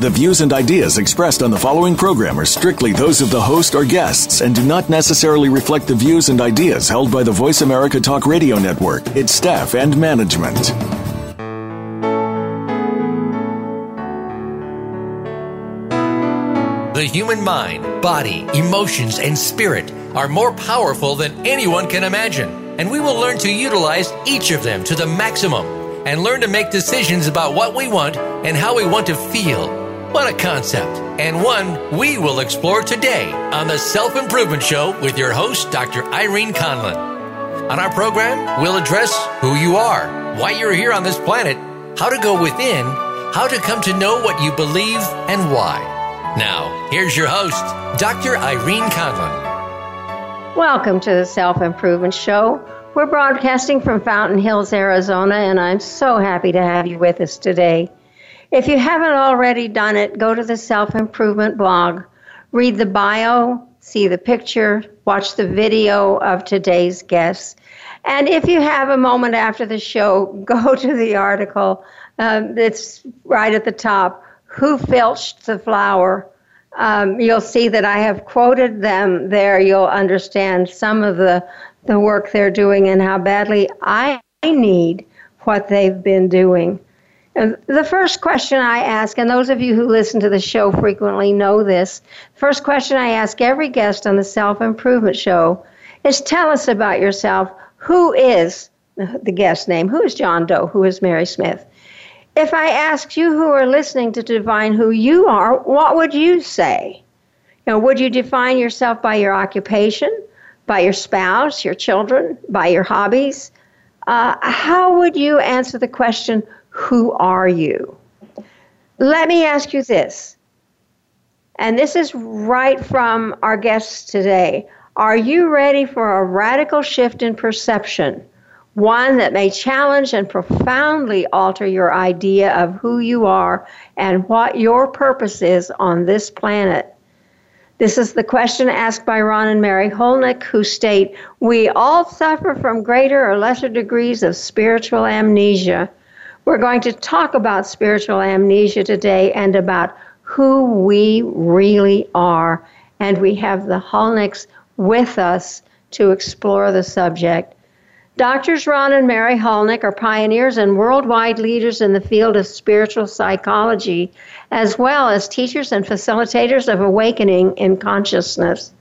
The views and ideas expressed on the following program are strictly those of the host or guests and do not necessarily reflect the views and ideas held by the Voice America Talk Radio Network, its staff, and management. The human mind, body, emotions, and spirit are more powerful than anyone can imagine, and we will learn to utilize each of them to the maximum and learn to make decisions about what we want and how we want to feel what a concept, and one we will explore today on the Self Improvement Show with your host, Dr. Irene Conlon. On our program, we'll address who you are, why you're here on this planet, how to go within, how to come to know what you believe, and why. Now, here's your host, Dr. Irene Conlon. Welcome to the Self Improvement Show. We're broadcasting from Fountain Hills, Arizona, and I'm so happy to have you with us today. If you haven't already done it, go to the self improvement blog, read the bio, see the picture, watch the video of today's guests. And if you have a moment after the show, go to the article um, that's right at the top Who Filched the Flower? Um, you'll see that I have quoted them there. You'll understand some of the, the work they're doing and how badly I need what they've been doing. The first question I ask, and those of you who listen to the show frequently know this, first question I ask every guest on the Self Improvement Show is tell us about yourself. Who is the guest name? Who is John Doe? Who is Mary Smith? If I asked you who are listening to define who you are, what would you say? You know, would you define yourself by your occupation, by your spouse, your children, by your hobbies? Uh, how would you answer the question, who are you? Let me ask you this, and this is right from our guests today. Are you ready for a radical shift in perception? One that may challenge and profoundly alter your idea of who you are and what your purpose is on this planet. This is the question asked by Ron and Mary Hulnick, who state We all suffer from greater or lesser degrees of spiritual amnesia. We're going to talk about spiritual amnesia today and about who we really are. And we have the Hulnicks with us to explore the subject. Doctors Ron and Mary Hulnick are pioneers and worldwide leaders in the field of spiritual psychology, as well as teachers and facilitators of awakening in consciousness.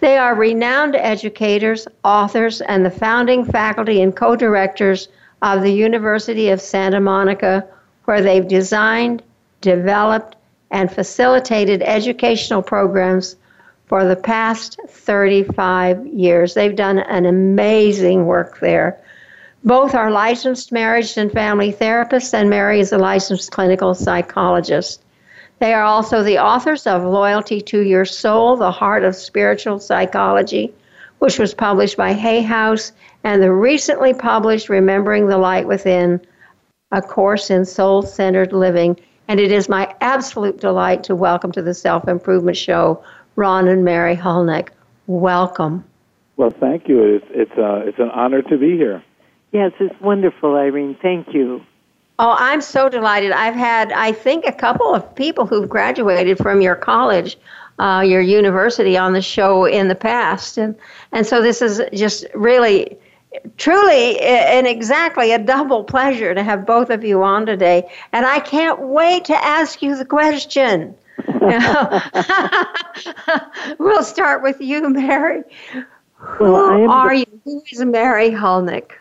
They are renowned educators, authors, and the founding faculty and co directors of the University of Santa Monica, where they've designed, developed, and facilitated educational programs for the past 35 years. They've done an amazing work there. Both are licensed marriage and family therapists, and Mary is a licensed clinical psychologist. They are also the authors of Loyalty to Your Soul, The Heart of Spiritual Psychology, which was published by Hay House and the recently published Remembering the Light Within, a course in soul centered living. And it is my absolute delight to welcome to the Self Improvement Show Ron and Mary Hulnick. Welcome. Well, thank you. It's it's, uh, it's an honor to be here. Yes, it's wonderful, Irene. Thank you. Oh, I'm so delighted. I've had, I think, a couple of people who've graduated from your college, uh, your university, on the show in the past, and and so this is just really truly and exactly a double pleasure to have both of you on today. And I can't wait to ask you the question. we'll start with you, Mary. Who well, are the, you? Who is Mary Hulnick?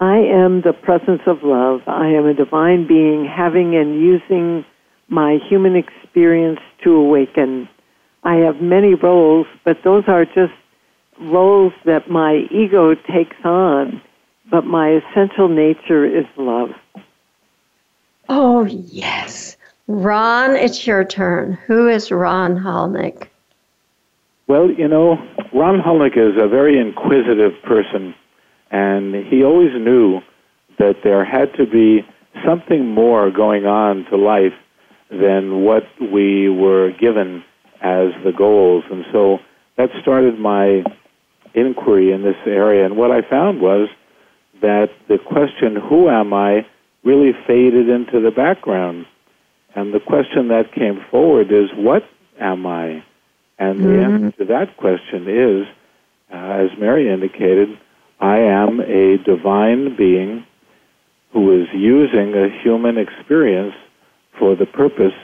I am the presence of love. I am a divine being having and using my human experience to awaken. I have many roles, but those are just roles that my ego takes on, but my essential nature is love. Oh, yes. Ron, it's your turn. Who is Ron Hulnick? Well, you know, Ron Hulnick is a very inquisitive person, And he always knew that there had to be something more going on to life than what we were given as the goals. And so that started my inquiry in this area. And what I found was that the question, who am I, really faded into the background. And the question that came forward is, what am I? And mm-hmm. the answer to that question is, uh, as Mary indicated, I am a divine being who is using a human experience for the purpose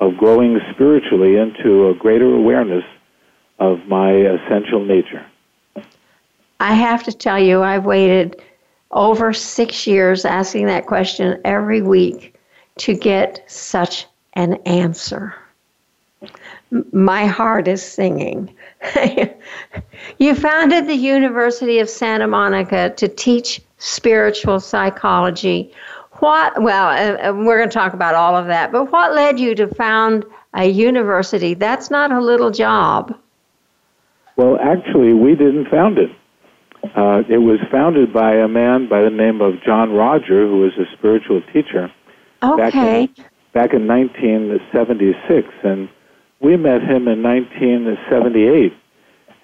of growing spiritually into a greater awareness of my essential nature. I have to tell you, I've waited over six years asking that question every week to get such an answer. My heart is singing. you founded the University of Santa Monica to teach spiritual psychology. What, well, uh, uh we're going to talk about all of that, but what led you to found a university? That's not a little job. Well, actually, we didn't found it. Uh, it was founded by a man by the name of John-Roger, who was a spiritual teacher. Okay. Back in, back in 1976, and we met him in 1978,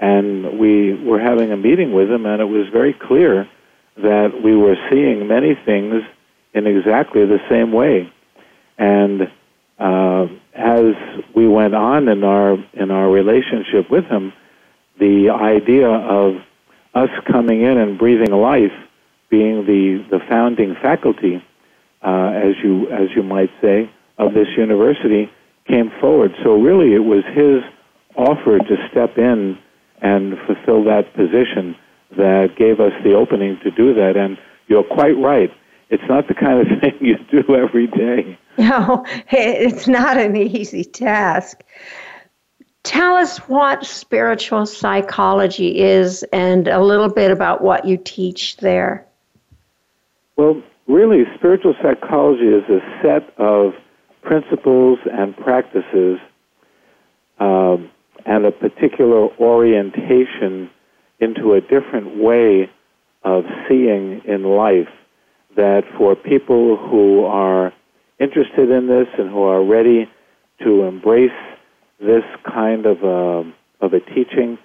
and we were having a meeting with him, and it was very clear that we were seeing many things in exactly the same way. And uh, as we went on in our in our relationship with him, the idea of us coming in and breathing life, being the, the founding faculty, uh, as you as you might say, of this university, came forward. So really, it was his offer to step in and fulfill that position that gave us the opening to do that. And you're quite right. It's not the kind of thing you do every day. No, it's not an easy task. Tell us what spiritual psychology is and a little bit about what you teach there. Well, really, spiritual psychology is a set of principles and practices um, and a particular orientation into a different way of seeing in life that for people who are interested in this and who are ready to embrace this kind of a, of a teaching,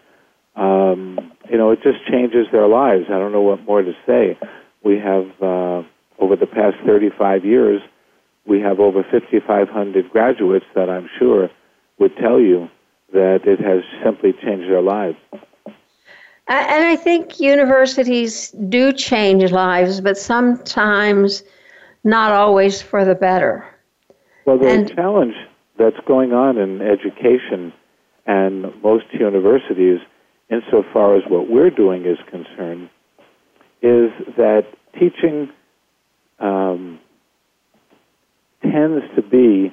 um, you know, it just changes their lives. I don't know what more to say. We have, uh, over the past 35 years, we have over 5,500 graduates that I'm sure would tell you that it has simply changed their lives. And I think universities do change lives, but sometimes not always for the better. Well, the and, challenge that's going on in education and most universities, insofar as what we're doing is concerned, is that teaching um, tends to be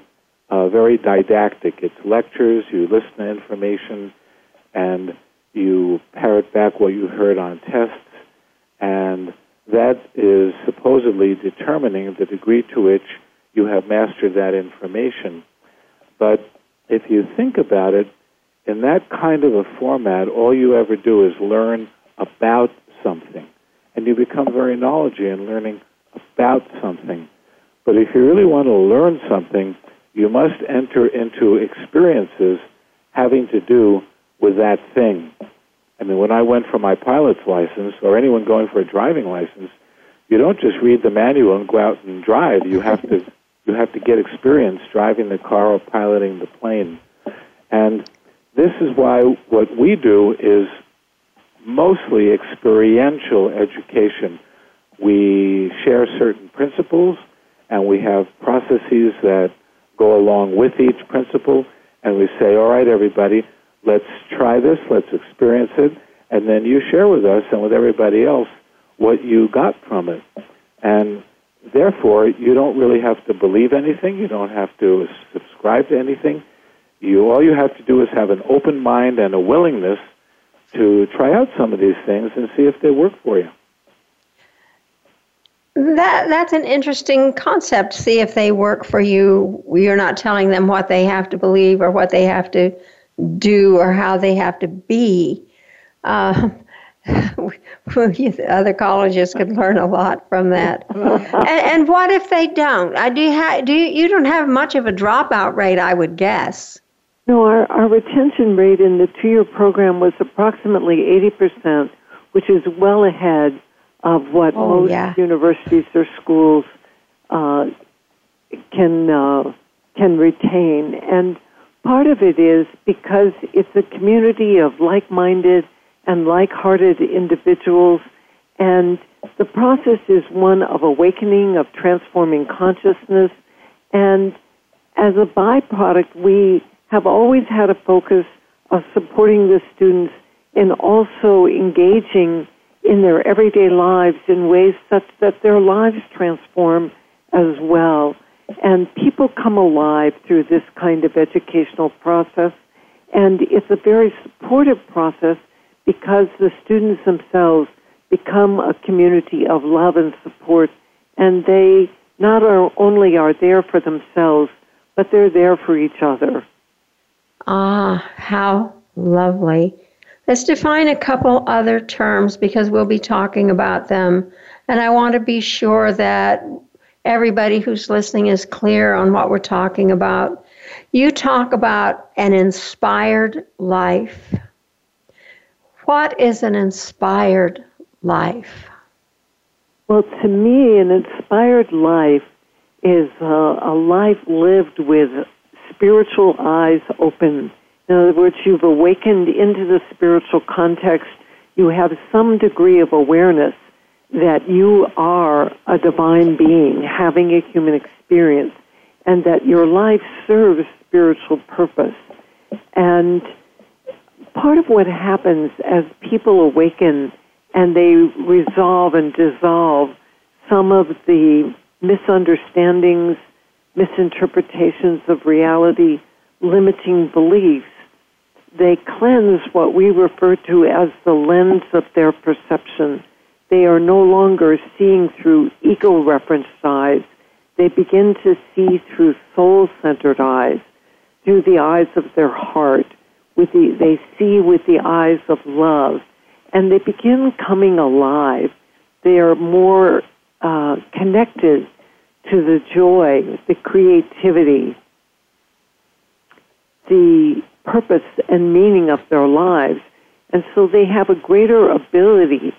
uh, very didactic. It's lectures, you listen to information, and you parrot back what you heard on tests, and that is supposedly determining the degree to which you have mastered that information. But if you think about it, in that kind of a format, all you ever do is learn about something. And you become very knowledgeable in learning about something. But if you really want to learn something, you must enter into experiences having to do with that thing. I mean, when I went for my pilot's license, or anyone going for a driving license, you don't just read the manual and go out and drive. You have to you have to get experience driving the car or piloting the plane. And this is why what we do is mostly experiential education. We share certain principles and we have processes that go along with each principle and we say, all right, everybody, let's try this, let's experience it, and then you share with us and with everybody else what you got from it. And therefore, you don't really have to believe anything. You don't have to subscribe to anything. You all you have to do is have an open mind and a willingness to try out some of these things and see if they work for you. That that's an interesting concept. See if they work for you. You're not telling them what they have to believe or what they have to do or how they have to be. Uh, other colleges could learn a lot from that. and, and, what if they don't? I do. Ha- do you, you don't have much of a dropout rate, I would guess. No, our, our retention rate in the two-year program was approximately 80%, which is well ahead of what oh, most yeah. universities or schools uh, can uh, can retain. And part of it is because it's a community of like-minded and like-hearted individuals, and the process is one of awakening, of transforming consciousness, and as a byproduct, we have always had a focus of supporting the students in also engaging in their everyday lives in ways such that their lives transform as well. And people come alive through this kind of educational process. And it's a very supportive process because the students themselves become a community of love and support. And they not only are there for themselves, but they're there for each other. Ah, how lovely. Let's define a couple other terms because we'll be talking about them. And I want to be sure that everybody who's listening is clear on what we're talking about. You talk about an inspired life. What is an inspired life? Well, to me, an inspired life is a, a life lived with spiritual eyes open. In other words, you've awakened into the spiritual context. You have some degree of awareness that you are a divine being having a human experience and that your life serves spiritual purpose. And part of what happens as people awaken and they resolve and dissolve some of the misunderstandings, misinterpretations of reality, limiting beliefs, they cleanse what we refer to as the lens of their perception. They are no longer seeing through ego referenced eyes. They begin to see through soul centered eyes, through the eyes of their heart. With the, they see with the eyes of love, and they begin coming alive. They are more uh, connected to the joy, the creativity, the purpose and meaning of their lives. And so they have a greater ability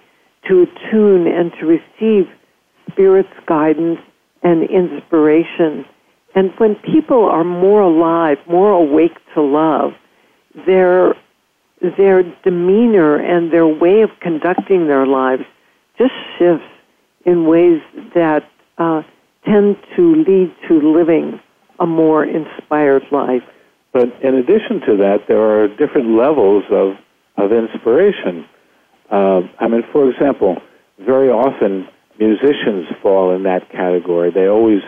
to attune and to receive Spirit's guidance and inspiration. And when people are more alive, more awake to love, their, their demeanor and their way of conducting their lives just shifts in ways that uh, tend to lead to living a more inspired life. But in addition to that, there are different levels of, of inspiration. Uh, I mean, for example, very often musicians fall in that category. They always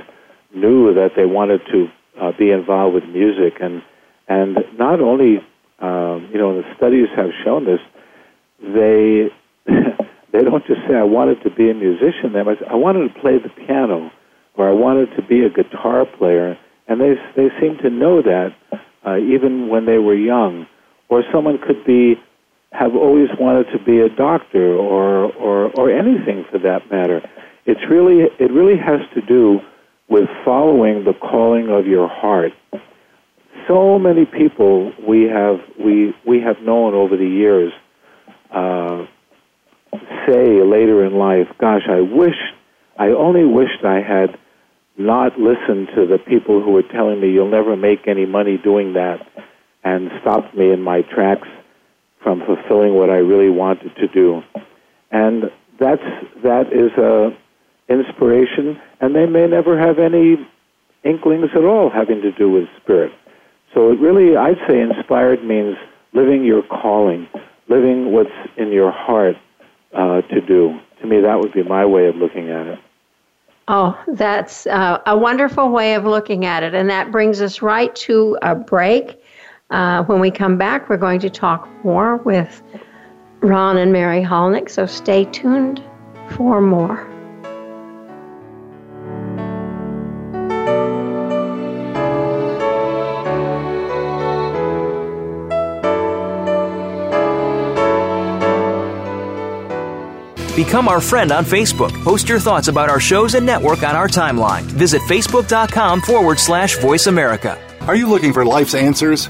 knew that they wanted to uh, be involved with music, and and not only um, you know the studies have shown this, they they don't just say I wanted to be a musician. They say, I wanted to play the piano, or I wanted to be a guitar player, and they they seem to know that uh, even when they were young. Or someone could be have always wanted to be a doctor or or or anything for that matter. It's really it really has to do with following the calling of your heart. So many people we have we we have known over the years uh, say later in life, "Gosh, I wish I only wished I had not listened to the people who were telling me you'll never make any money doing that and stopped me in my tracks from fulfilling what I really wanted to do. And that's that is a inspiration and they may never have any inklings at all having to do with spirit. So it really I'd say inspired means living your calling, living what's in your heart uh, to do. To me that would be my way of looking at it. Oh, that's uh, a wonderful way of looking at it. And that brings us right to a break. Uh, when we come back, we're going to talk more with Ron and Mary Hulnick. So stay tuned for more. Become our friend on Facebook. Post your thoughts about our shows and network on our timeline. Visit facebook.com forward slash voice America. Are you looking for life's answers?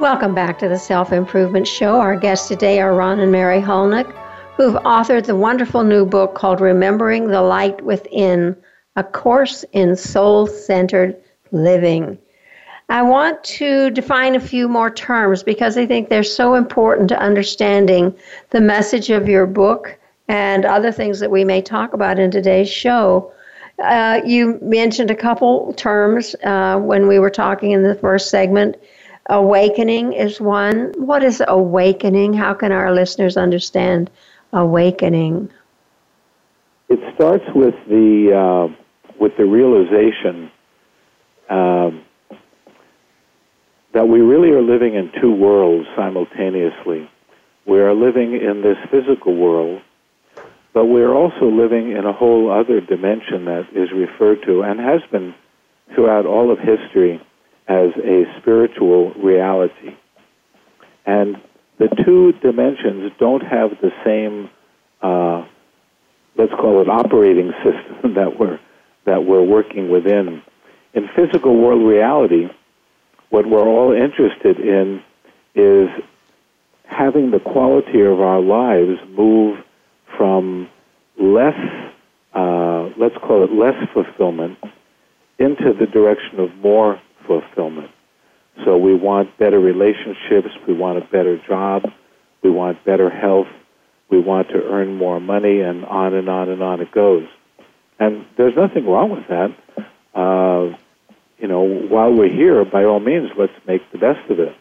Welcome back to the Self Improvement Show. Our guests today are Ron and Mary Hulnick, who've authored the wonderful new book called Remembering the Light Within A Course in Soul Centered Living. I want to define a few more terms because I think they're so important to understanding the message of your book and other things that we may talk about in today's show. Uh, you mentioned a couple terms uh, when we were talking in the first segment Awakening is one. What is awakening? How can our listeners understand awakening? It starts with the uh, with the realization um, that we really are living in two worlds simultaneously. We are living in this physical world, but we are also living in a whole other dimension that is referred to and has been throughout all of history as a spiritual reality. And the two dimensions don't have the same, uh, let's call it operating system that we're, that we're working within. In physical world reality, what we're all interested in is having the quality of our lives move from less, uh, let's call it less fulfillment, into the direction of more fulfillment. So we want better relationships, we want a better job, we want better health, we want to earn more money, and on and on and on it goes. And there's nothing wrong with that. Uh, you know, while we're here, by all means, let's make the best of it.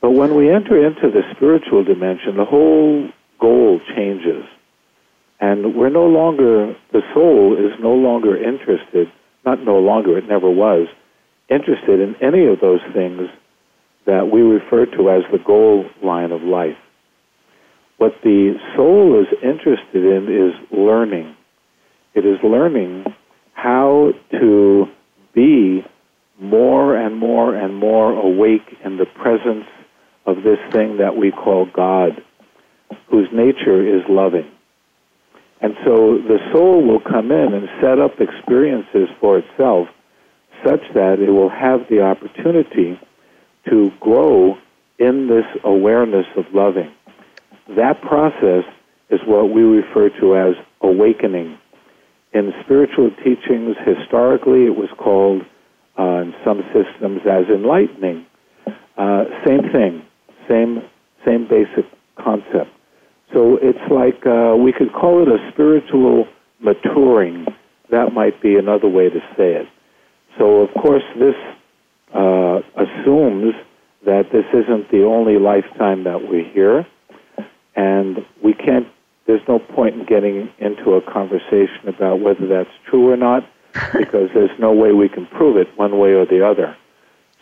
But when we enter into the spiritual dimension, the whole goal changes. And we're no longer, the soul is no longer interested, not no longer, it never was, interested in any of those things that we refer to as the goal line of life. What the soul is interested in is learning. It is learning how to be more and more and more awake in the presence of this thing that we call God, whose nature is loving. And so the soul will come in and set up experiences for itself such that it will have the opportunity to grow in this awareness of loving. That process is what we refer to as awakening. In spiritual teachings, historically, it was called, uh, in some systems, as enlightening. Uh, same thing, same same basic concept. So it's like uh, we could call it a spiritual maturing. That might be another way to say it. So, of course, this uh, assumes that this isn't the only lifetime that we're here, and we can't. There's no point in getting into a conversation about whether that's true or not, because there's no way we can prove it one way or the other.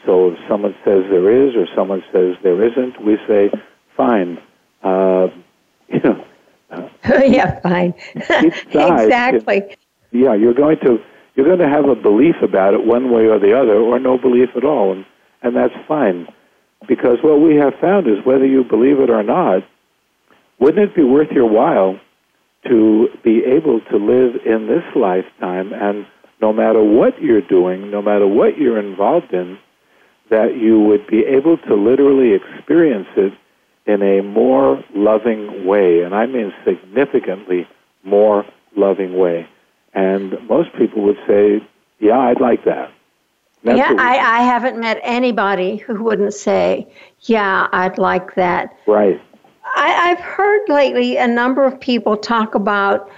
So, if someone says there is, or someone says there isn't, we say, fine. Uh, you know, yeah, fine. exactly. yeah, you're going to you're going to have a belief about it one way or the other, or no belief at all, and and that's fine, because what we have found is whether you believe it or not, wouldn't it be worth your while to be able to live in this lifetime and no matter what you're doing, no matter what you're involved in, that you would be able to literally experience it in a more loving way, and I mean significantly more loving way. And most people would say, "Yeah, I'd like that." That's yeah, I, I haven't met anybody who wouldn't say, "Yeah, I'd like that." Right. I, I've heard lately a number of people talk about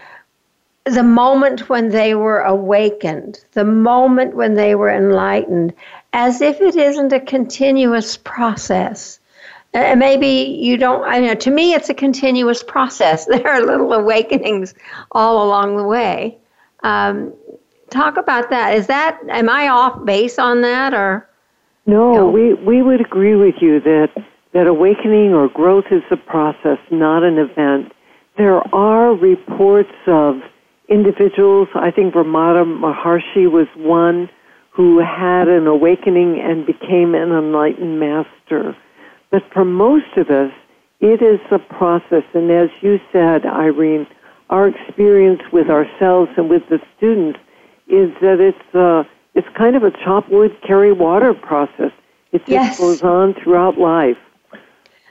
the moment when they were awakened, the moment when they were enlightened, as if it isn't a continuous process. And maybe you don't, I know, to me, it's a continuous process. There are little awakenings all along the way. Um, talk about that. Is that, am I off base on that or? No, no, we, we would agree with you that, that awakening or growth is a process, not an event. There are reports of individuals, I think Ramana Maharshi was one who had an awakening and became an enlightened master. But for most of us, it is a process. And as you said, Irene, our experience with ourselves and with the students is that it's uh, it's kind of a chop wood, carry water process. It just yes. goes on throughout life.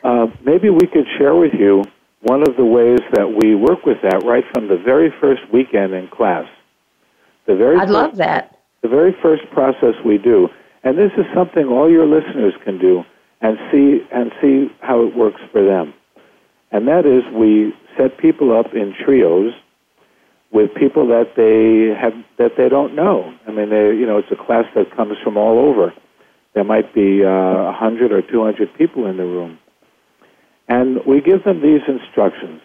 Uh, maybe we could share with you one of the ways that we work with that right from the very first weekend in class. The very I'd first, love that. The very first process we do, and this is something all your listeners can do and see and see how it works for them. And that is we set people up in trios with people that they have that they don't know. I mean, they you know it's a class that comes from all over. There might be uh, a uh, hundred or two hundred people in the room, and we give them these instructions.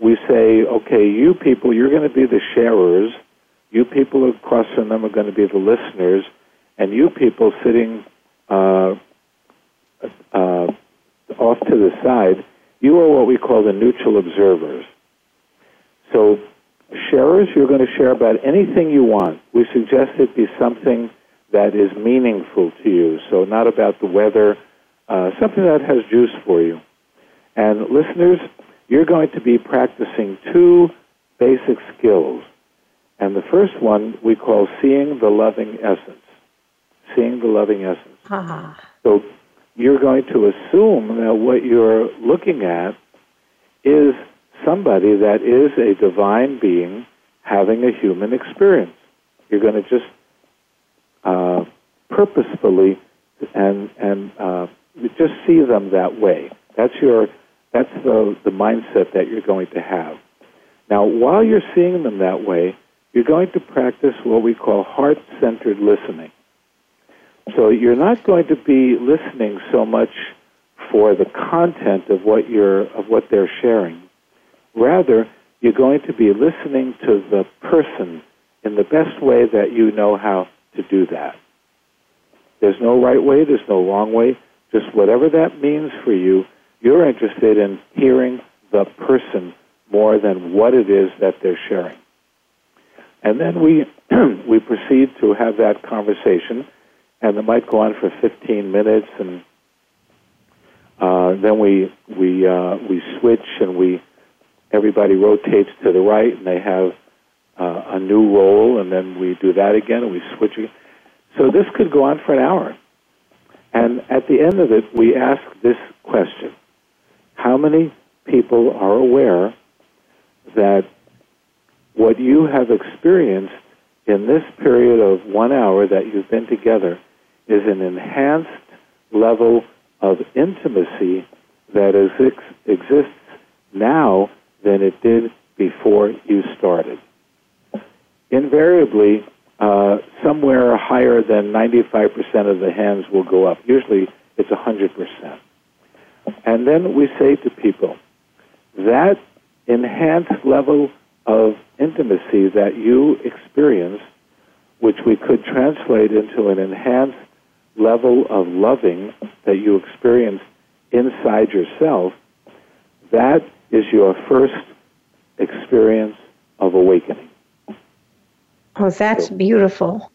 We say, okay, you people, you're going to be the sharers. You people across from them are going to be the listeners, and you people sitting uh, uh, off to the side, you are what we call the neutral observers. So, sharers, you're going to share about anything you want. We suggest it be something that is meaningful to you. So, not about the weather, uh, something that has juice for you. And listeners, you're going to be practicing two basic skills. And the first one we call seeing the loving essence. Seeing the loving essence. Ah. So you're going to assume that what you're looking at is somebody that is a divine being having a human experience. You're going to just uh, purposefully and and uh, just see them that way. That's your that's the the mindset that you're going to have. Now, while you're seeing them that way, you're going to practice what we call heart-centered listening. So you're not going to be listening so much for the content of what you're of what they're sharing. Rather, you're going to be listening to the person in the best way that you know how to do that. There's no right way, there's no wrong way. Just whatever that means for you, you're interested in hearing the person more than what it is that they're sharing. And then we we proceed to have that conversation and it might go on for 15 minutes, and uh, then we we uh, we switch and we everybody rotates to the right, and they have uh, a new role, and then we do that again, and we switch. Again. So this could go on for an hour, and at the end of it, we ask this question: How many people are aware that what you have experienced in this period of one hour that you've been together is an enhanced level of intimacy that is, exists now than it did before you started. Invariably, uh, somewhere higher than 95% of the hands will go up. Usually it's 100%. And then we say to people, that enhanced level of intimacy that you experience, which we could translate into an enhanced level of loving that you experience inside yourself, that is your first experience of awakening. Oh, that's beautiful.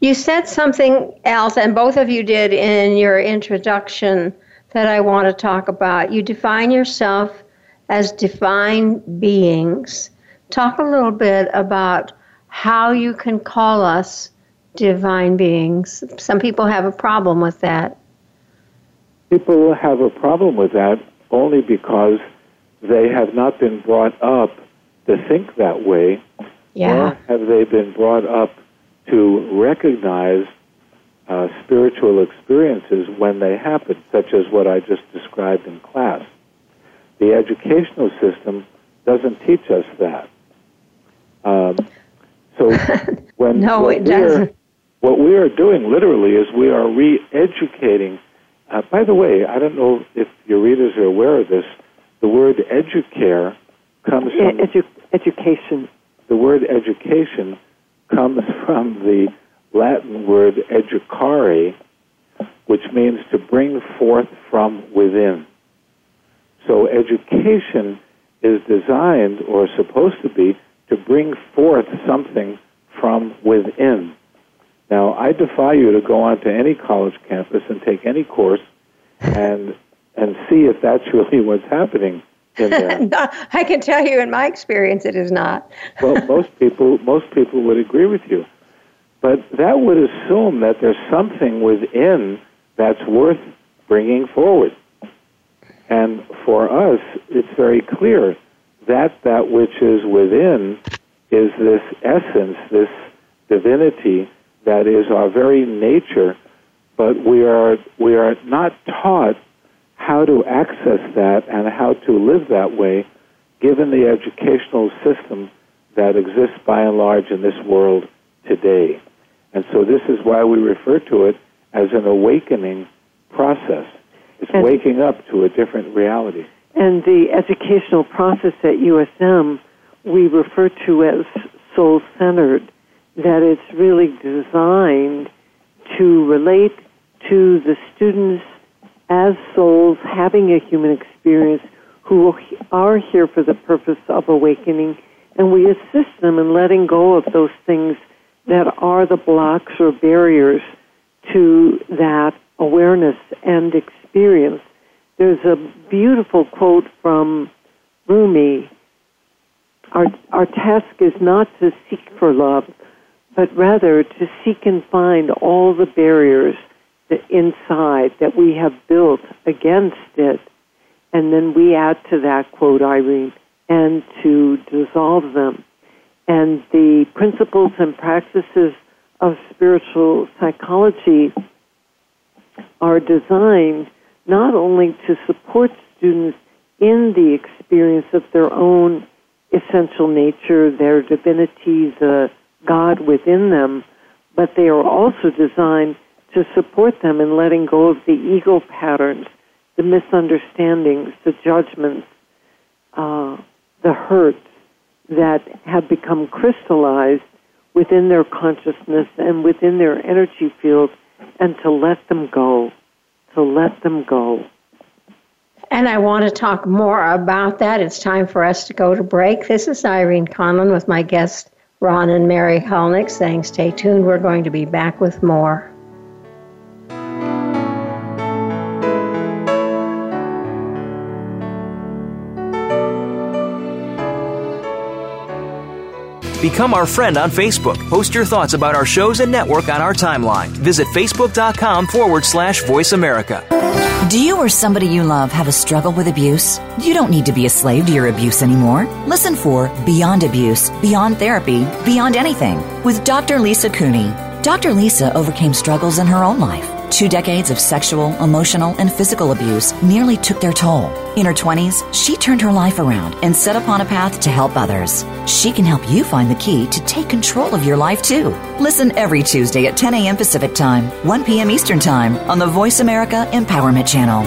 You said something else, and both of you did in your introduction that I want to talk about. You define yourself as divine beings. Talk a little bit about how you can call us divine beings. Some people have a problem with that. People have a problem with that only because they have not been brought up to think that way, yeah. or have they been brought up to recognize uh, spiritual experiences when they happen, such as what I just described in class. The educational system doesn't teach us that. Um, so when no, what it doesn't. What we are doing literally is we are re-educating. Uh, by the way, I don't know if your readers are aware of this. The word educare comes from Edu- education. The word education comes from the Latin word educare, which means to bring forth from within. So education is designed or supposed to be to bring forth something from within. Now, I defy you to go onto any college campus and take any course and and see if that's really what's happening in there. I can tell you in my experience it is not. well, most people most people would agree with you. But that would assume that there's something within that's worth bringing forward. And for us, it's very clear that that which is within is this essence, this divinity that is our very nature, but we are we are not taught how to access that and how to live that way given the educational system that exists by and large in this world today. And so this is why we refer to it as an awakening process. It's and, waking up to a different reality. And the educational process at USM we refer to as soul centered, that it's really designed to relate to the students as souls having a human experience who are here for the purpose of awakening, and we assist them in letting go of those things that are the blocks or barriers to that awareness and experience. There's a beautiful quote from Rumi. Our, our task is not to seek for love, but rather to seek and find all the barriers that inside that we have built against it. And then we add to that quote, Irene, and to dissolve them and the principles and practices of spiritual psychology are designed not only to support students in the experience of their own essential nature, their divinity, the uh, God within them, but they are also designed to support them in letting go of the ego patterns, the misunderstandings, the judgments, uh, the hurt, that have become crystallized within their consciousness and within their energy field and to let them go, to let them go. And I want to talk more about that. It's time for us to go to break. This is Irene Conlon with my guests, Ron and Mary Hulnick, saying stay tuned. We're going to be back with more. Become our friend on Facebook. Post your thoughts about our shows and network on our timeline. Visit facebook.com forward slash voice America. Do you or somebody you love have a struggle with abuse? You don't need to be a slave to your abuse anymore. Listen for Beyond Abuse, Beyond Therapy, Beyond Anything with Dr. Lisa Cooney. Dr. Lisa overcame struggles in her own life Two decades of sexual, emotional, and physical abuse nearly took their toll. In her 20s, she turned her life around and set upon a path to help others. She can help you find the key to take control of your life too. Listen every Tuesday at 10 a.m. Pacific Time, 1 p.m. Eastern Time on the Voice America Empowerment Channel.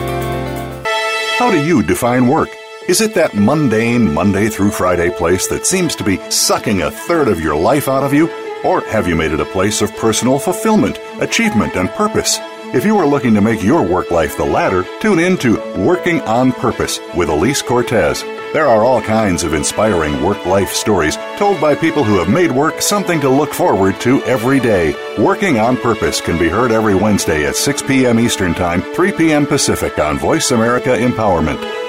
How do you define work? Is it that mundane Monday through Friday place that seems to be sucking a third of your life out of you? Or have you made it a place of personal fulfillment, achievement, and purpose? If you are looking to make your work life the latter, tune in to Working on Purpose with Elise Cortez. There are all kinds of inspiring work life stories told by people who have made work something to look forward to every day. Working on Purpose can be heard every Wednesday at 6 p.m. Eastern Time, 3 p.m. Pacific on Voice America Empowerment.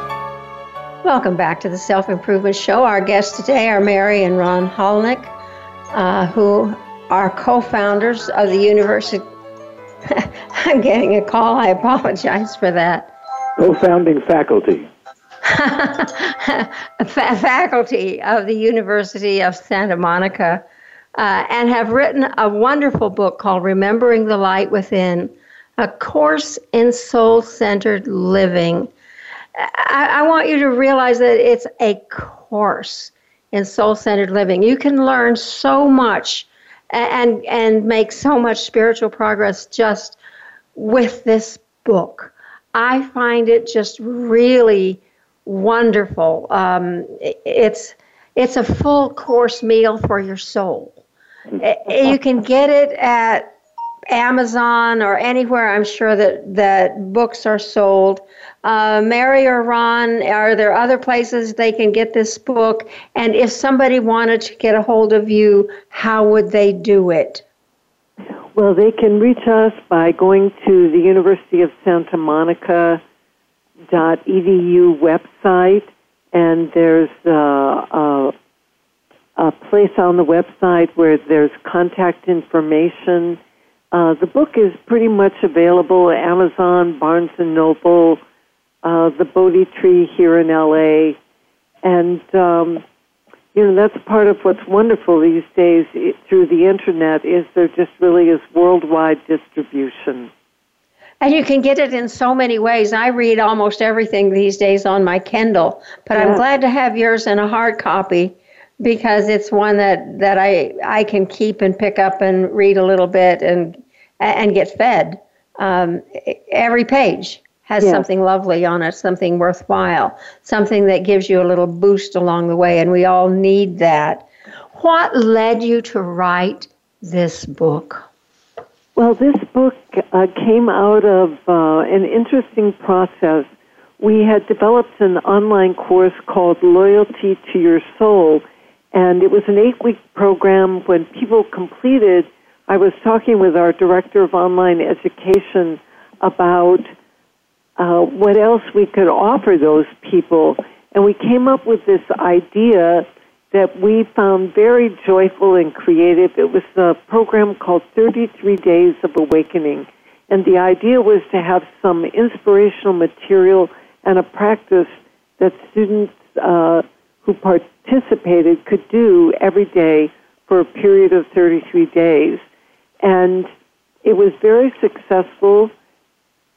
Welcome back to the Self Improvement Show. Our guests today are Mary and Ron Hulnick, uh, who are co founders of the University. I'm getting a call. I apologize for that. Co founding faculty. faculty of the University of Santa Monica, uh, and have written a wonderful book called Remembering the Light Within, a course in soul centered living. I, I want you to realize that it's a course in soul centered living. You can learn so much and and make so much spiritual progress just with this book. I find it just really wonderful. Um, it's it's a full course meal for your soul. You can get it at Amazon or anywhere. I'm sure that that books are sold. Uh, Mary or Ron, are there other places they can get this book? And if somebody wanted to get a hold of you, how would they do it? Well, they can reach us by going to the University of Santa Monica dot edu website, and there's uh, a, a place on the website where there's contact information. Uh, the book is pretty much available at Amazon, Barnes and Noble, uh, the Bodhi tree here in LA. And, um, you know, that's part of what's wonderful these days it, through the internet is there just really is worldwide distribution. And you can get it in so many ways. I read almost everything these days on my Kindle, but yeah. I'm glad to have yours in a hard copy because it's one that, that I, I can keep and pick up and read a little bit and, and get fed um, every page has yes. something lovely on it, something worthwhile, something that gives you a little boost along the way, and we all need that. What led you to write this book? Well, this book uh, came out of uh, an interesting process. We had developed an online course called Loyalty to Your Soul, and it was an eight week program. When people completed, I was talking with our director of online education about uh, what else we could offer those people. And we came up with this idea that we found very joyful and creative. It was a program called 33 Days of Awakening. And the idea was to have some inspirational material and a practice that students uh, who participated could do every day for a period of 33 days. And it was very successful.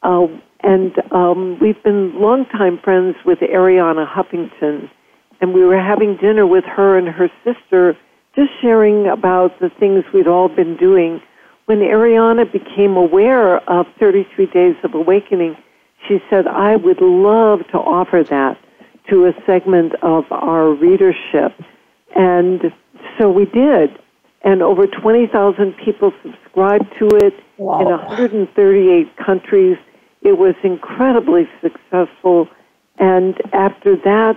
Uh, and um, we've been longtime friends with Arianna Huffington, and we were having dinner with her and her sister, just sharing about the things we'd all been doing. When Arianna became aware of 33 Days of Awakening, she said, I would love to offer that to a segment of our readership. And so we did. And over 20,000 people subscribed to it wow. in 138 countries it was incredibly successful, and after that,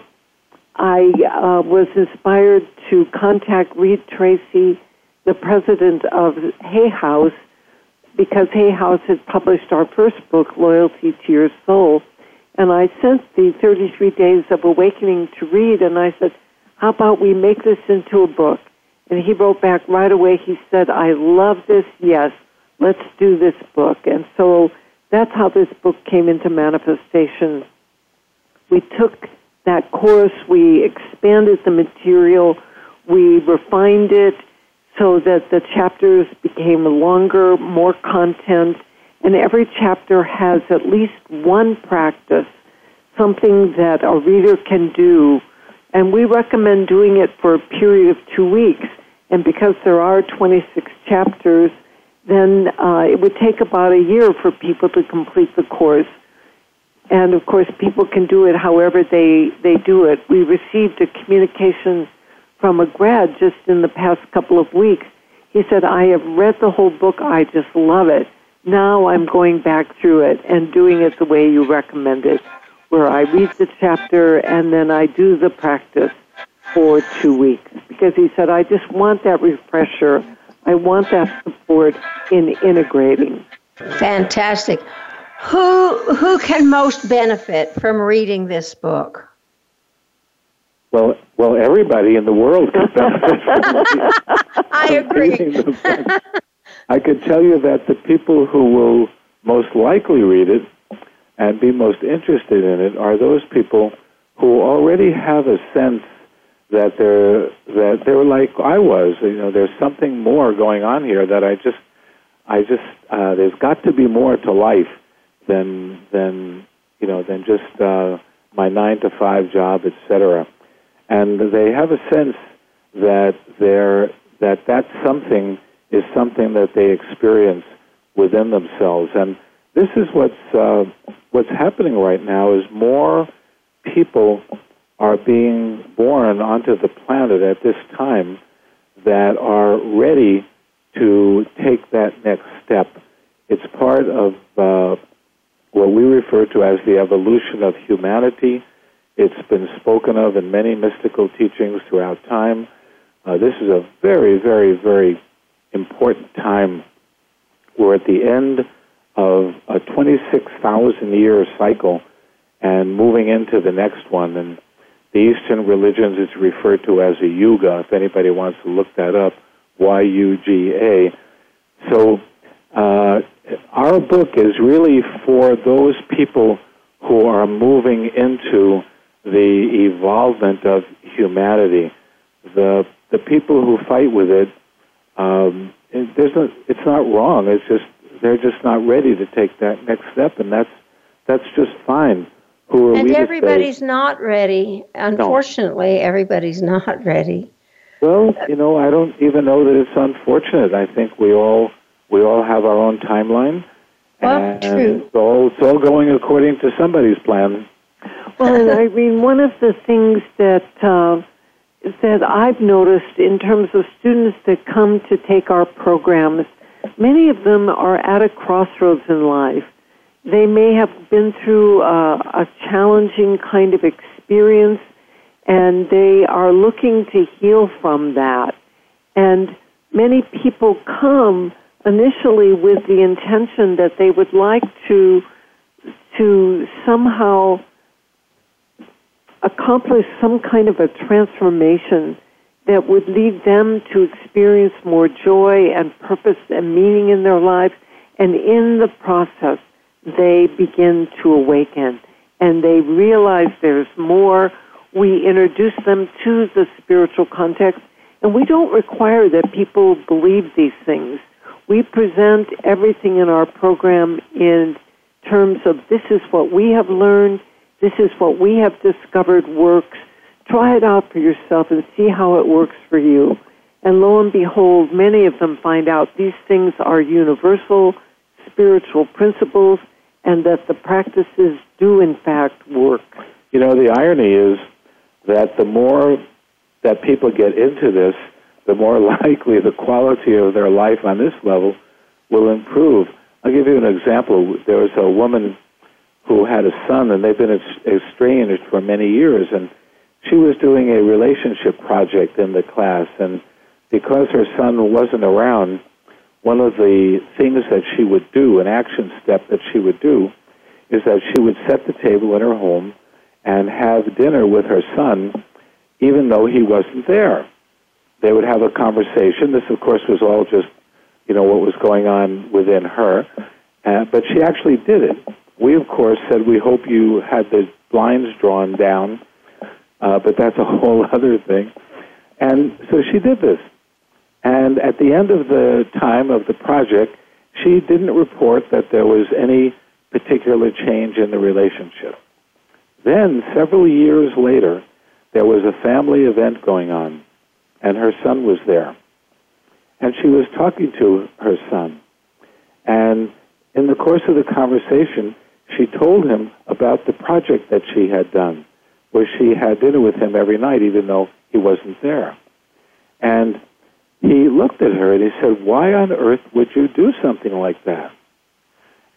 I uh, was inspired to contact Reid Tracy, the president of Hay House, because Hay House had published our first book, Loyalty to Your Soul. And I sent the 33 Days of Awakening to Reid, and I said, How about we make this into a book? And he wrote back right away. He said, I love this. Yes, let's do this book. And so that's how this book came into manifestation. We took that course, we expanded the material, we refined it so that the chapters became longer, more content, and every chapter has at least one practice, something that a reader can do. And we recommend doing it for a period of two weeks. And because there are 26 chapters, then uh, it would take about a year for people to complete the course. And of course, people can do it however they, they do it. We received a communication from a grad just in the past couple of weeks. He said, I have read the whole book. I just love it. Now I'm going back through it and doing it the way you recommended, where I read the chapter and then I do the practice for two weeks. Because he said, I just want that refresher. I want that support in integrating. Fantastic. Who who can most benefit from reading this book? Well, well, everybody in the world can benefit. I agree. I could tell you that the people who will most likely read it and be most interested in it are those people who already have a sense that they're that they're like I was. You know, there's something more going on here that I just I just uh, there's got to be more to life than than you know than just uh, my nine to five job, etc. And they have a sense that they're that that's something is something that they experience within themselves. And this is what's uh, what's happening right now is more people are being born onto the planet at this time that are ready to take that next step. It's part of uh, what we refer to as the evolution of humanity. It's been spoken of in many mystical teachings throughout time. Uh, this is a very, very, very important time. We're at the end of a 26,000 year cycle and moving into the next one. And the Eastern religions is referred to as a yuga, if anybody wants to look that up, Y U G A. So, uh, our book is really for those people who are moving into the evolvement of humanity. The the people who fight with it, um, it there's a, it's not wrong. It's just they're just not ready to take that next step, and that's that's just fine. Who are and we everybody's not ready. Unfortunately, no. everybody's not ready. Well, you know, I don't even know that it's unfortunate. I think we all we all have our own timeline. Well, and true. It's all, it's all going according to somebody's plan. Well, and I mean, one of the things that uh, that I've noticed in terms of students that come to take our programs, many of them are at a crossroads in life. They may have been through a, a challenging kind of experience, and they are looking to heal from that. And many people come initially with the intention that they would like to to somehow accomplish some kind of a transformation that would lead them to experience more joy and purpose and meaning in their lives. And in the process, they begin to awaken and they realize there's more. We introduce them to the spiritual context, and we don't require that people believe these things. We present everything in our program in terms of this is what we have learned, this is what we have discovered works. Try it out for yourself and see how it works for you. And lo and behold, many of them find out these things are universal spiritual principles and that the practices do in fact work. You know, the irony is that the more that people get into this, the more likely the quality of their life on this level will improve. I'll give you an example. There was a woman who had a son, and they've been estranged for many years. And she was doing a relationship project in the class, and because her son wasn't around, one of the things that she would do, an action step that she would do, is that she would set the table in her home and have dinner with her son, even though he wasn't there. They would have a conversation. This, of course, was all just, you know, what was going on within her. Uh, but she actually did it. We, of course, said we hope you had the blinds drawn down, uh, but that's a whole other thing. And so she did this. And at the end of the time of the project, she didn't report that there was any particular change in the relationship. Then, several years later, there was a family event going on, and her son was there. And she was talking to her son. And in the course of the conversation, she told him about the project that she had done, where she had dinner with him every night, even though he wasn't there. And he looked at her and he said, Why on earth would you do something like that?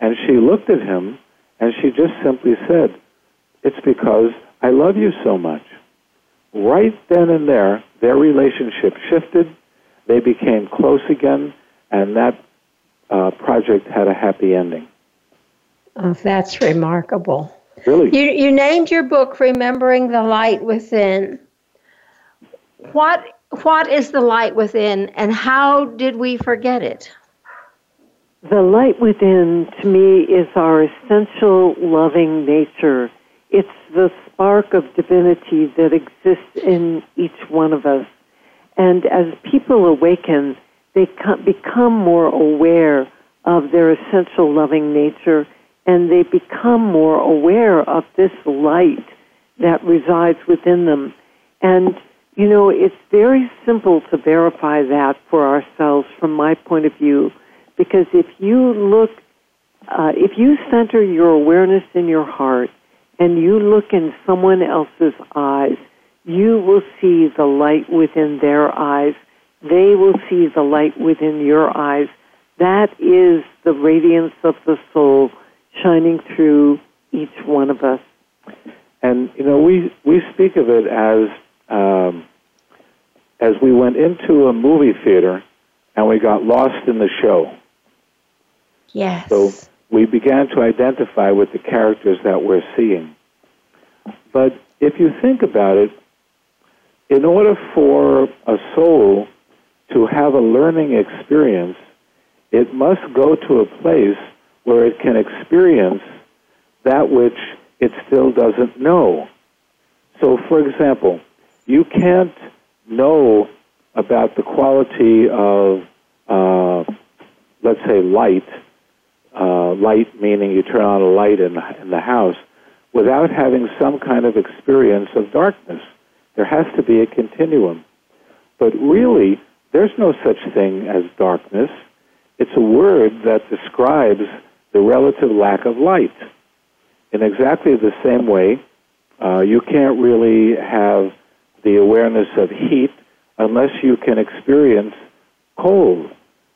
And she looked at him and she just simply said, It's because I love you so much. Right then and there, their relationship shifted. They became close again, and that uh, project had a happy ending. Oh, that's remarkable. Really? You, you named your book Remembering the Light Within. What what is the light within and how did we forget it? The light within, to me, is our essential loving nature. It's the spark of divinity that exists in each one of us. And as people awaken, they become more aware of their essential loving nature and they become more aware of this light that resides within them. And you know, it's very simple to verify that for ourselves from my point of view, because if you look, uh, if you center your awareness in your heart and you look in someone else's eyes, you will see the light within their eyes. They will see the light within your eyes. That is the radiance of the soul shining through each one of us. And, you know, we, we speak of it as um, as we went into a movie theater and we got lost in the show. Yes. So we began to identify with the characters that we're seeing. But if you think about it, in order for a soul to have a learning experience, it must go to a place where it can experience that which it still doesn't know. So, for example, you can't know about the quality of, uh, let's say, light, uh, light meaning you turn on a light in in the house, without having some kind of experience of darkness. There has to be a continuum. But really, there's no such thing as darkness. It's a word that describes the relative lack of light. In exactly the same way, uh, you can't really have the awareness of heat unless you can experience cold.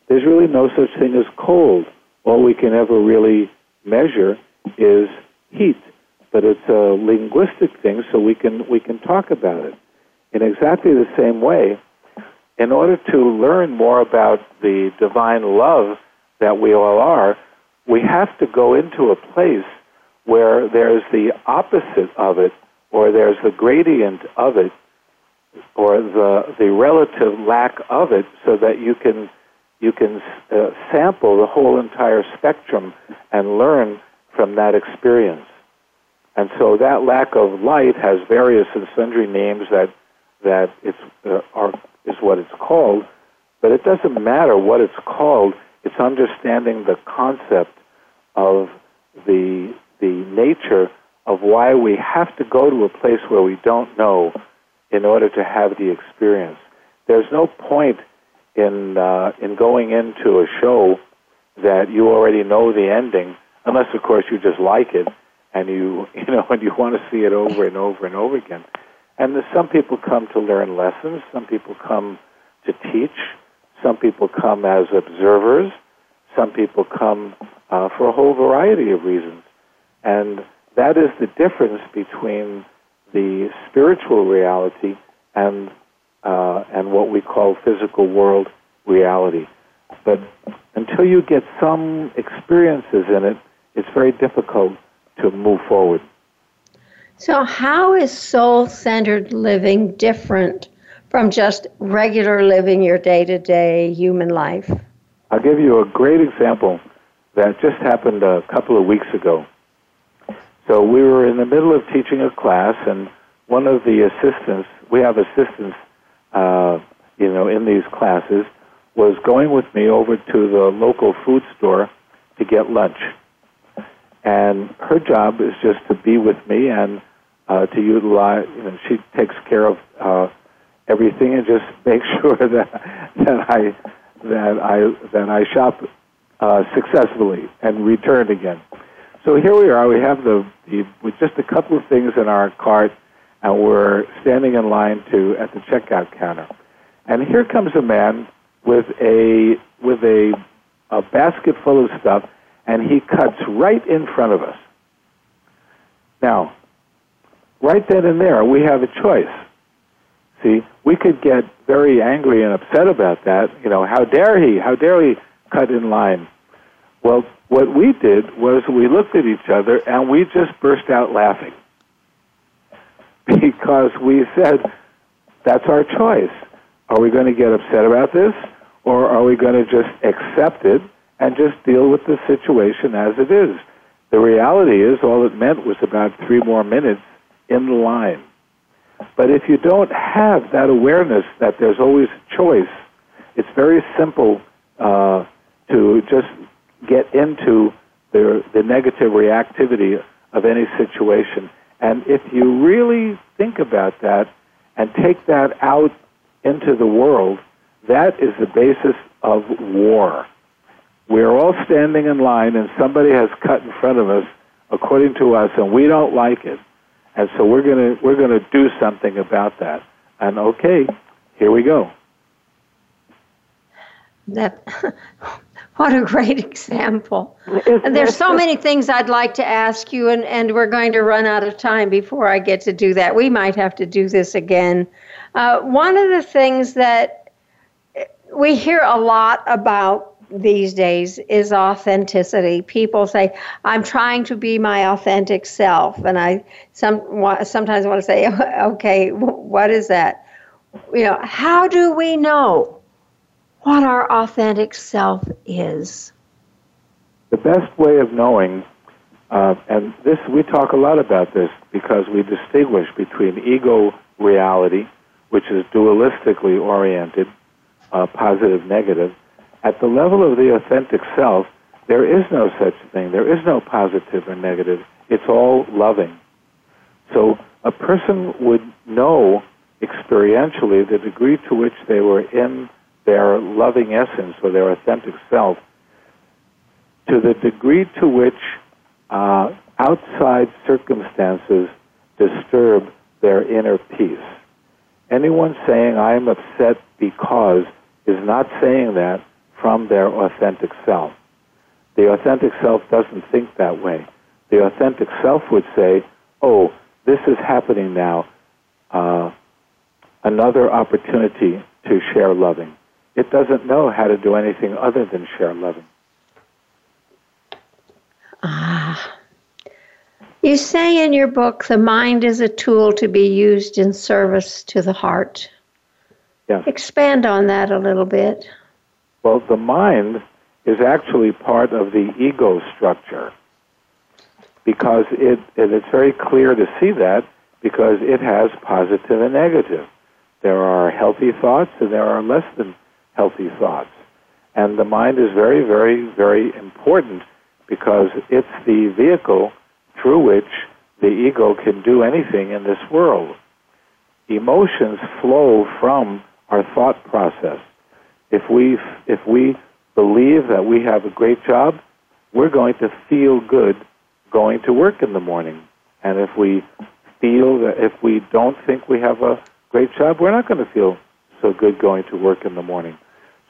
There's really no such thing as cold. All we can ever really measure is heat. But it's a linguistic thing, so we can, we can talk about it. In exactly the same way, in order to learn more about the divine love that we all are, we have to go into a place where there's the opposite of it, or there's the gradient of it, or the the relative lack of it, so that you can you can uh, sample the whole entire spectrum and learn from that experience. And so that lack of light has various and sundry names that that it's uh, are, is what it's called, but it doesn't matter what it's called. It's understanding the concept of the the nature of why we have to go to a place where we don't know in order to have the experience. There's no point in uh, in going into a show that you already know the ending, unless of course you just like it and you you know and you want to see it over and over and over again. And some people come to learn lessons. Some people come to teach. Some people come as observers. Some people come uh, for a whole variety of reasons. And that is the difference between the spiritual reality and uh, and what we call physical world reality. But until you get some experiences in it, it's very difficult to move forward. So, how is soul centered living different from just regular living your day to day human life? I'll give you a great example that just happened a couple of weeks ago. So, we were in the middle of teaching a class, and one of the assistants, we have assistants, uh, you know, in these classes, was going with me over to the local food store to get lunch. And her job is just to be with me and uh, to utilize. You know, she takes care of uh, everything and just make sure that that I that I that I shop uh, successfully and return again. So here we are. We have the, the with just a couple of things in our cart, and we're standing in line to at the checkout counter. And here comes a man with a with a a basket full of stuff, and he cuts right in front of us. Now, right then and there, we have a choice. See, we could get very angry and upset about that. You know, how dare he? How dare he cut in line? Well, what we did was we looked at each other and we just burst out laughing because we said, that's our choice. Are we going to get upset about this or are we going to just accept it and just deal with the situation as it is? The reality is, all it meant was about three more minutes in the line. But if you don't have that awareness that there's always choice, it's very simple uh, to just get into the, the negative reactivity of any situation. And if you really think about that and take that out into the world, that is the basis of war. We're all standing in line and somebody has cut in front of us according to us and we don't like it. And so we're going to we're going to do something about that. And okay, here we go. That what a great example. And there's so many things I'd like to ask you and and we're going to run out of time before I get to do that. We might have to do this again. Uh, one of the things that we hear a lot about these days is authenticity. People say, "I'm trying to be my authentic self," and I some sometimes want to say, "Okay, what is that?" You know, how do we know what our authentic self is? The best way of knowing, uh, and this we talk a lot about this because we distinguish between ego reality, which is dualistically oriented, uh, positive, negative at the level of the authentic self, there is no such thing. There is no positive or negative. It's all loving. So a person would know experientially the degree to which they were in their loving essence or their authentic self to the degree to which uh, outside circumstances disturb their inner peace. Anyone saying, I'm upset because, is not saying that from their authentic self. The authentic self doesn't think that way. The authentic self would say, oh, this is happening now. Uh, another opportunity to share loving. It doesn't know how to do anything other than share loving. Ah. You say in your book, the mind is a tool to be used in service to the heart. Yeah. Expand on that a little bit. Well, the mind is actually part of the ego structure because it, and it's very clear to see that because it has positive and negative. There are healthy thoughts and there are less than healthy thoughts. And the mind is very, very, very important because it's the vehicle through which the ego can do anything in this world. Emotions flow from our thought process if we if we believe that we have a great job, we're going to feel good going to work in the morning. And if we feel that if we don't think we have a great job, we're not going to feel so good going to work in the morning.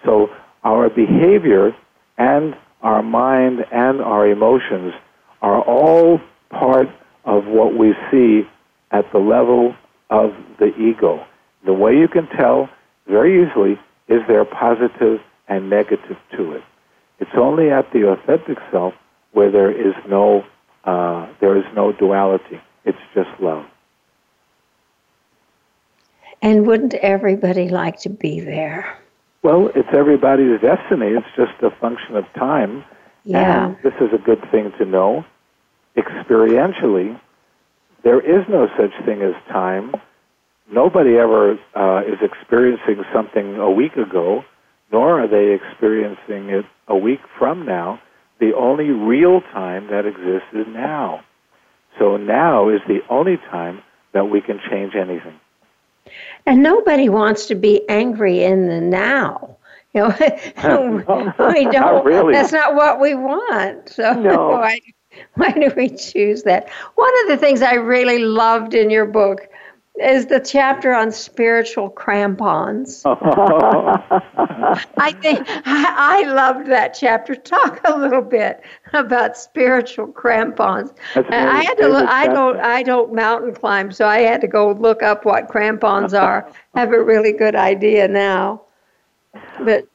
So our behavior and our mind and our emotions are all part of what we see at the level of the ego. The way you can tell very easily is there positive and negative to it? It's only at the authentic self where there is no uh, there is no duality. It's just love. And wouldn't everybody like to be there? Well, it's everybody's destiny. It's just a function of time. Yeah. And this is a good thing to know. Experientially, there is no such thing as time. Nobody ever uh, is experiencing something a week ago, nor are they experiencing it a week from now. The only real time that exists is now. So now is the only time that we can change anything. And nobody wants to be angry in the now. You know, we don't. really. That's not what we want. So No. why, why do we choose that? One of the things I really loved in your book is the chapter on spiritual crampons. I think I, I loved that chapter. Talk a little bit about spiritual crampons. And I had to look. I don't. I don't mountain climb, so I had to go look up what crampons are. have a really good idea now. But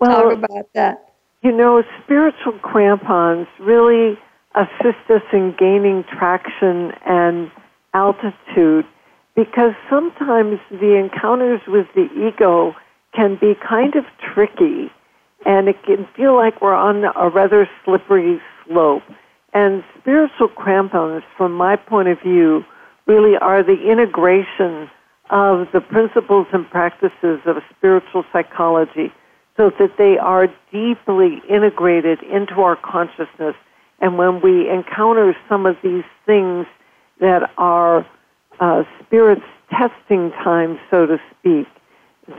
Well, talk about that. You know, spiritual crampons really assist us in gaining traction and altitude because sometimes the encounters with the ego can be kind of tricky and it can feel like we're on a rather slippery slope. And spiritual crampons, from my point of view, really are the integration of the principles and practices of spiritual psychology so that they are deeply integrated into our consciousness. And when we encounter some of these things that are uh, spirit's testing time, so to speak,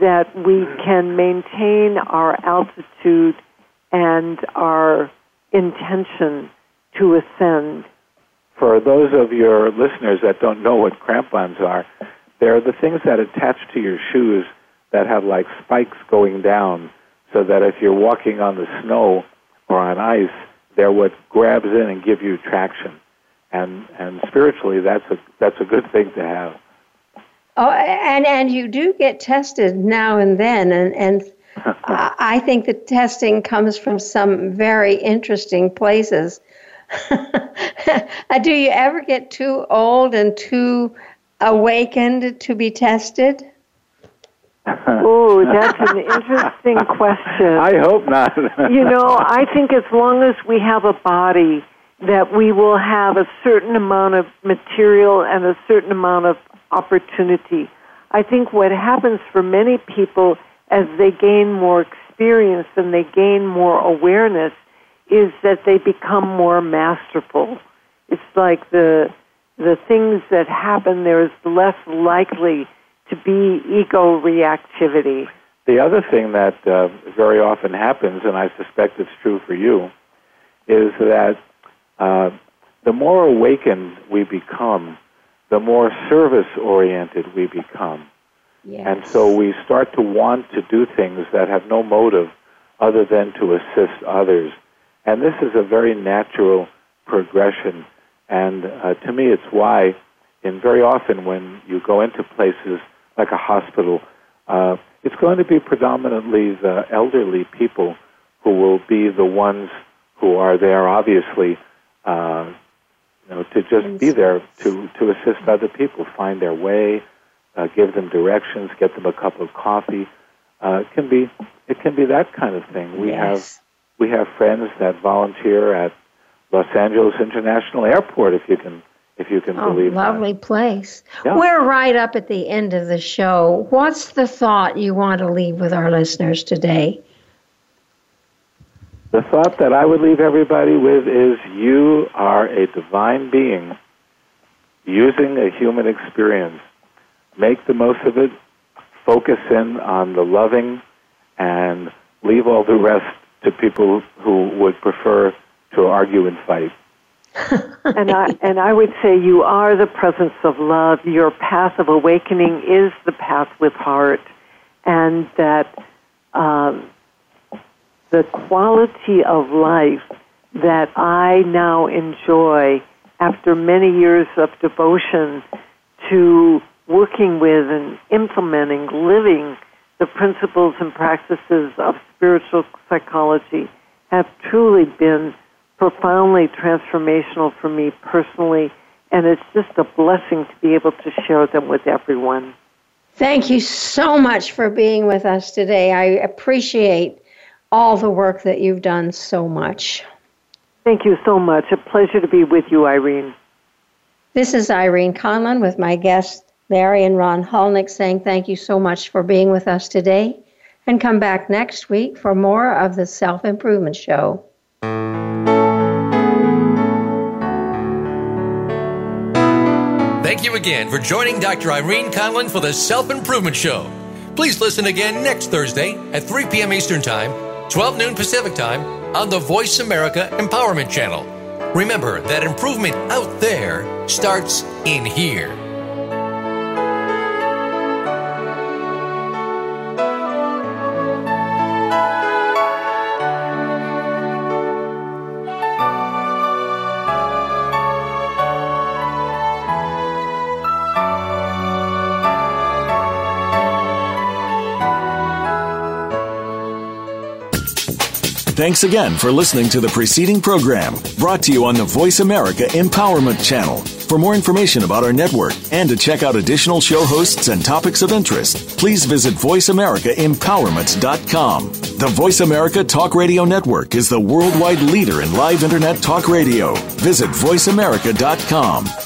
that we can maintain our altitude and our intention to ascend. For those of your listeners that don't know what crampons are, they're the things that attach to your shoes that have like spikes going down so that if you're walking on the snow or on ice, they're what grabs in and give you traction. And and spiritually that's a that's a good thing to have. Oh, and and you do get tested now and then, and and I I think the testing comes from some very interesting places. Do you ever get too old and too awakened to be tested? Oh, that's an interesting question. I hope not. you know, I think as long as we have a body, that we will have a certain amount of material and a certain amount of opportunity. I think what happens for many people as they gain more experience and they gain more awareness is that they become more masterful. It's like the the things that happen there is less likely to be ego reactivity. The other thing that uh, very often happens, and I suspect it's true for you, is that uh, the more awakened we become, the more service oriented we become. Yes. And so we start to want to do things that have no motive other than to assist others. And this is a very natural progression. And uh, to me, it's why, in very often when you go into places like a hospital, uh, it's going to be predominantly the elderly people who will be the ones who are there, obviously, uh, you know, to just be there to, to assist other people find their way, uh, give them directions, get them a cup of coffee. Uh, it can be it can be that kind of thing. We have we have friends that volunteer at Los Angeles International Airport, if you can if you can Oh, believe that. lovely place. Yeah. We're right up at the end of the show. What's the thought you want to leave with our listeners today? The thought that I would leave everybody with is you are a divine being using a human experience. Make the most of it, focus in on the loving, and leave all the rest to people who would prefer to argue and fight. and I and I would say you are the presence of love. Your path of awakening is the path with heart, and that um, the quality of life that I now enjoy after many years of devotion to working with and implementing, living the principles and practices of spiritual psychology have truly been profoundly transformational for me personally, and it's just a blessing to be able to share them with everyone. Thank you so much for being with us today. I appreciate all the work that you've done so much. Thank you so much. A pleasure to be with you, Irene. This is Irene Conlon with my guests, Mary and Ron Hulnick, saying thank you so much for being with us today. And come back next week for more of the Self Improvement Show. Thank you again for joining Dr. Irene Conlon for the Self Improvement Show. Please listen again next Thursday at 3 p.m. Eastern Time, 12 noon Pacific Time on the Voice America Empowerment Channel. Remember that improvement out there starts in here. Thanks again for listening to the preceding program brought to you on the Voice America Empowerment Channel. For more information about our network and to check out additional show hosts and topics of interest, please visit VoiceAmericaEmpowerment.com. The Voice America Talk Radio Network is the worldwide leader in live Internet talk radio. Visit VoiceAmerica.com.